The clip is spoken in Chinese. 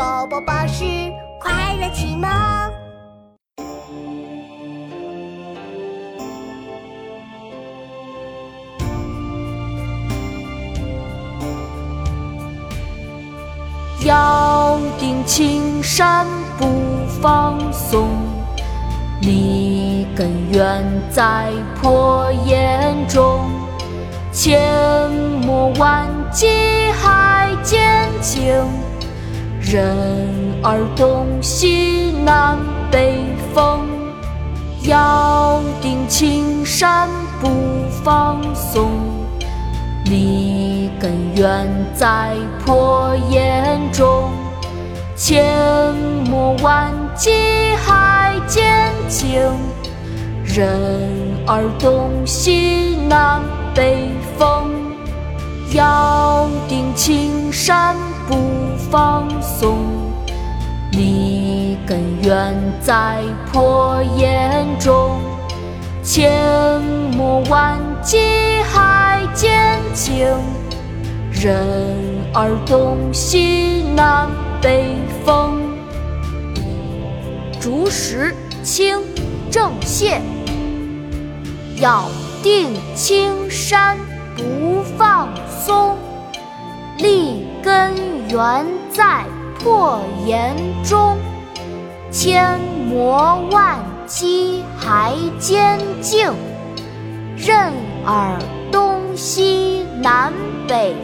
宝宝巴士快乐启蒙。遥定青山不放松，立根原在破岩中。千磨万击还坚劲，任尔东西南北风。咬定青山不放松，立根原在破岩中。千磨万击还坚劲，任尔东西南北风。咬定青山不放松，立根远在破岩中。千磨万击还坚劲，任尔东西南北风。竹石，清·郑燮。咬定青山不放松，缘在破岩中。千磨万击还坚劲，任尔东西南北